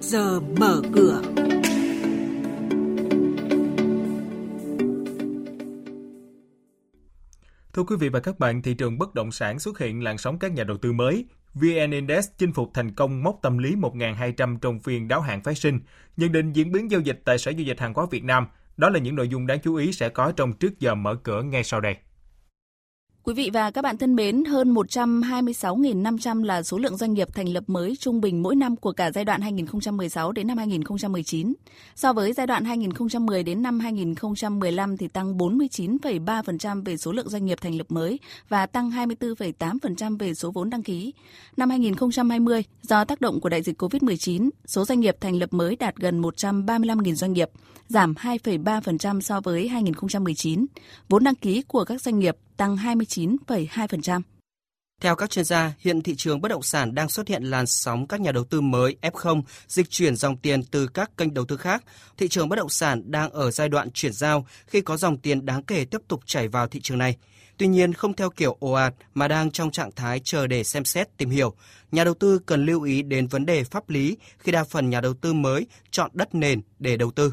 giờ mở cửa. Thưa quý vị và các bạn, thị trường bất động sản xuất hiện làn sóng các nhà đầu tư mới. VN Index chinh phục thành công mốc tâm lý 1.200 trong phiên đáo hạn phái sinh. Nhận định diễn biến giao dịch tại Sở Giao dịch Hàng hóa Việt Nam, đó là những nội dung đáng chú ý sẽ có trong trước giờ mở cửa ngay sau đây. Quý vị và các bạn thân mến, hơn 126.500 là số lượng doanh nghiệp thành lập mới trung bình mỗi năm của cả giai đoạn 2016 đến năm 2019. So với giai đoạn 2010 đến năm 2015 thì tăng 49,3% về số lượng doanh nghiệp thành lập mới và tăng 24,8% về số vốn đăng ký. Năm 2020, do tác động của đại dịch COVID-19, số doanh nghiệp thành lập mới đạt gần 135.000 doanh nghiệp, giảm 2,3% so với 2019. Vốn đăng ký của các doanh nghiệp tăng 29,2%. Theo các chuyên gia, hiện thị trường bất động sản đang xuất hiện làn sóng các nhà đầu tư mới F0 dịch chuyển dòng tiền từ các kênh đầu tư khác. Thị trường bất động sản đang ở giai đoạn chuyển giao khi có dòng tiền đáng kể tiếp tục chảy vào thị trường này. Tuy nhiên, không theo kiểu ồ ạt mà đang trong trạng thái chờ để xem xét, tìm hiểu. Nhà đầu tư cần lưu ý đến vấn đề pháp lý khi đa phần nhà đầu tư mới chọn đất nền để đầu tư.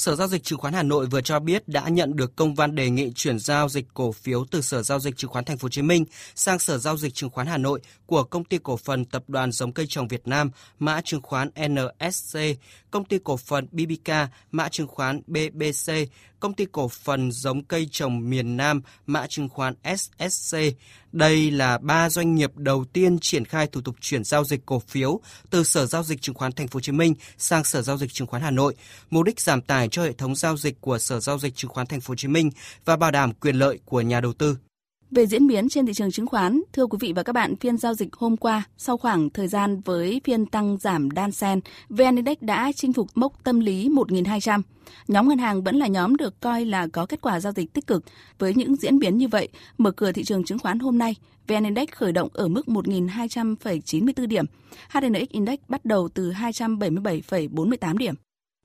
Sở Giao dịch Chứng khoán Hà Nội vừa cho biết đã nhận được công văn đề nghị chuyển giao dịch cổ phiếu từ Sở Giao dịch Chứng khoán Thành phố Hồ Chí Minh sang Sở Giao dịch Chứng khoán Hà Nội của Công ty Cổ phần Tập đoàn Giống cây trồng Việt Nam, mã chứng khoán NSC, Công ty Cổ phần BBK, mã chứng khoán BBC, Công ty Cổ phần Giống cây trồng miền Nam, mã chứng khoán SSC. Đây là ba doanh nghiệp đầu tiên triển khai thủ tục chuyển giao dịch cổ phiếu từ Sở Giao dịch Chứng khoán Thành phố Hồ Chí Minh sang Sở Giao dịch Chứng khoán Hà Nội, mục đích giảm tải cho hệ thống giao dịch của Sở Giao dịch Chứng khoán Thành phố Hồ Chí Minh và bảo đảm quyền lợi của nhà đầu tư. Về diễn biến trên thị trường chứng khoán, thưa quý vị và các bạn, phiên giao dịch hôm qua, sau khoảng thời gian với phiên tăng giảm đan sen, VN Index đã chinh phục mốc tâm lý 1.200. Nhóm ngân hàng vẫn là nhóm được coi là có kết quả giao dịch tích cực. Với những diễn biến như vậy, mở cửa thị trường chứng khoán hôm nay, VN Index khởi động ở mức 1.200,94 điểm. HNX Index bắt đầu từ 277,48 điểm.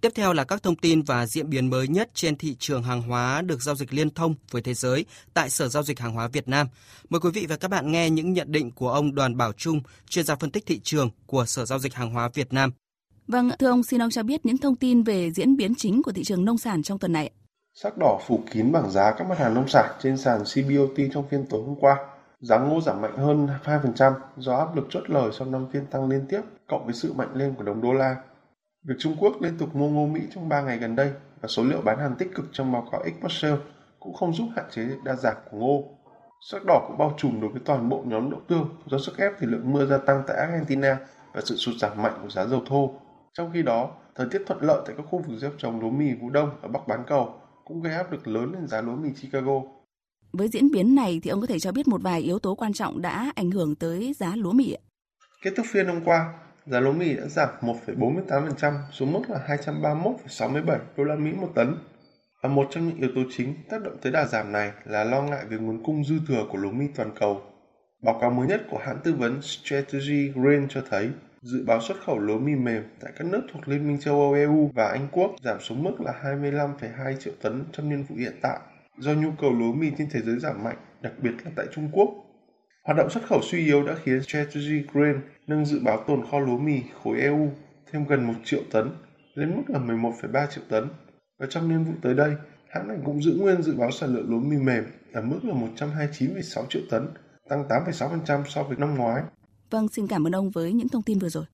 Tiếp theo là các thông tin và diễn biến mới nhất trên thị trường hàng hóa được giao dịch liên thông với thế giới tại Sở Giao dịch Hàng hóa Việt Nam. Mời quý vị và các bạn nghe những nhận định của ông Đoàn Bảo Trung, chuyên gia phân tích thị trường của Sở Giao dịch Hàng hóa Việt Nam. Vâng, thưa ông, xin ông cho biết những thông tin về diễn biến chính của thị trường nông sản trong tuần này. Sắc đỏ phủ kín bảng giá các mặt hàng nông sản trên sàn CBOT trong phiên tối hôm qua. Giá ngô giảm mạnh hơn 2% do áp lực chốt lời sau 5 phiên tăng liên tiếp cộng với sự mạnh lên của đồng đô la Việc Trung Quốc liên tục mua ngô Mỹ trong 3 ngày gần đây và số liệu bán hàng tích cực trong báo cáo export sale cũng không giúp hạn chế đa giảm của ngô. Sắc đỏ cũng bao trùm đối với toàn bộ nhóm đậu tương do sức ép thì lượng mưa gia tăng tại Argentina và sự sụt giảm mạnh của giá dầu thô. Trong khi đó, thời tiết thuận lợi tại các khu vực gieo trồng lúa mì vụ đông ở Bắc bán cầu cũng gây áp lực lớn lên giá lúa mì Chicago. Với diễn biến này thì ông có thể cho biết một vài yếu tố quan trọng đã ảnh hưởng tới giá lúa mì ạ? Kết thúc phiên hôm qua, giá lúa mì đã giảm 1,48% xuống mức là 231,67 đô la Mỹ một tấn. Và một trong những yếu tố chính tác động tới đà giảm này là lo ngại về nguồn cung dư thừa của lúa mì toàn cầu. Báo cáo mới nhất của hãng tư vấn Strategy Grain cho thấy dự báo xuất khẩu lúa mì mềm tại các nước thuộc Liên minh châu Âu EU và Anh Quốc giảm xuống mức là 25,2 triệu tấn trong niên vụ hiện tại do nhu cầu lúa mì trên thế giới giảm mạnh, đặc biệt là tại Trung Quốc Hoạt động xuất khẩu suy yếu đã khiến Strategy Grain nâng dự báo tồn kho lúa mì khối EU thêm gần 1 triệu tấn lên mức là 11,3 triệu tấn. Và trong niên vụ tới đây, hãng này cũng giữ nguyên dự báo sản lượng lúa mì mềm ở mức là 129,6 triệu tấn, tăng 8,6% so với năm ngoái. Vâng, xin cảm ơn ông với những thông tin vừa rồi.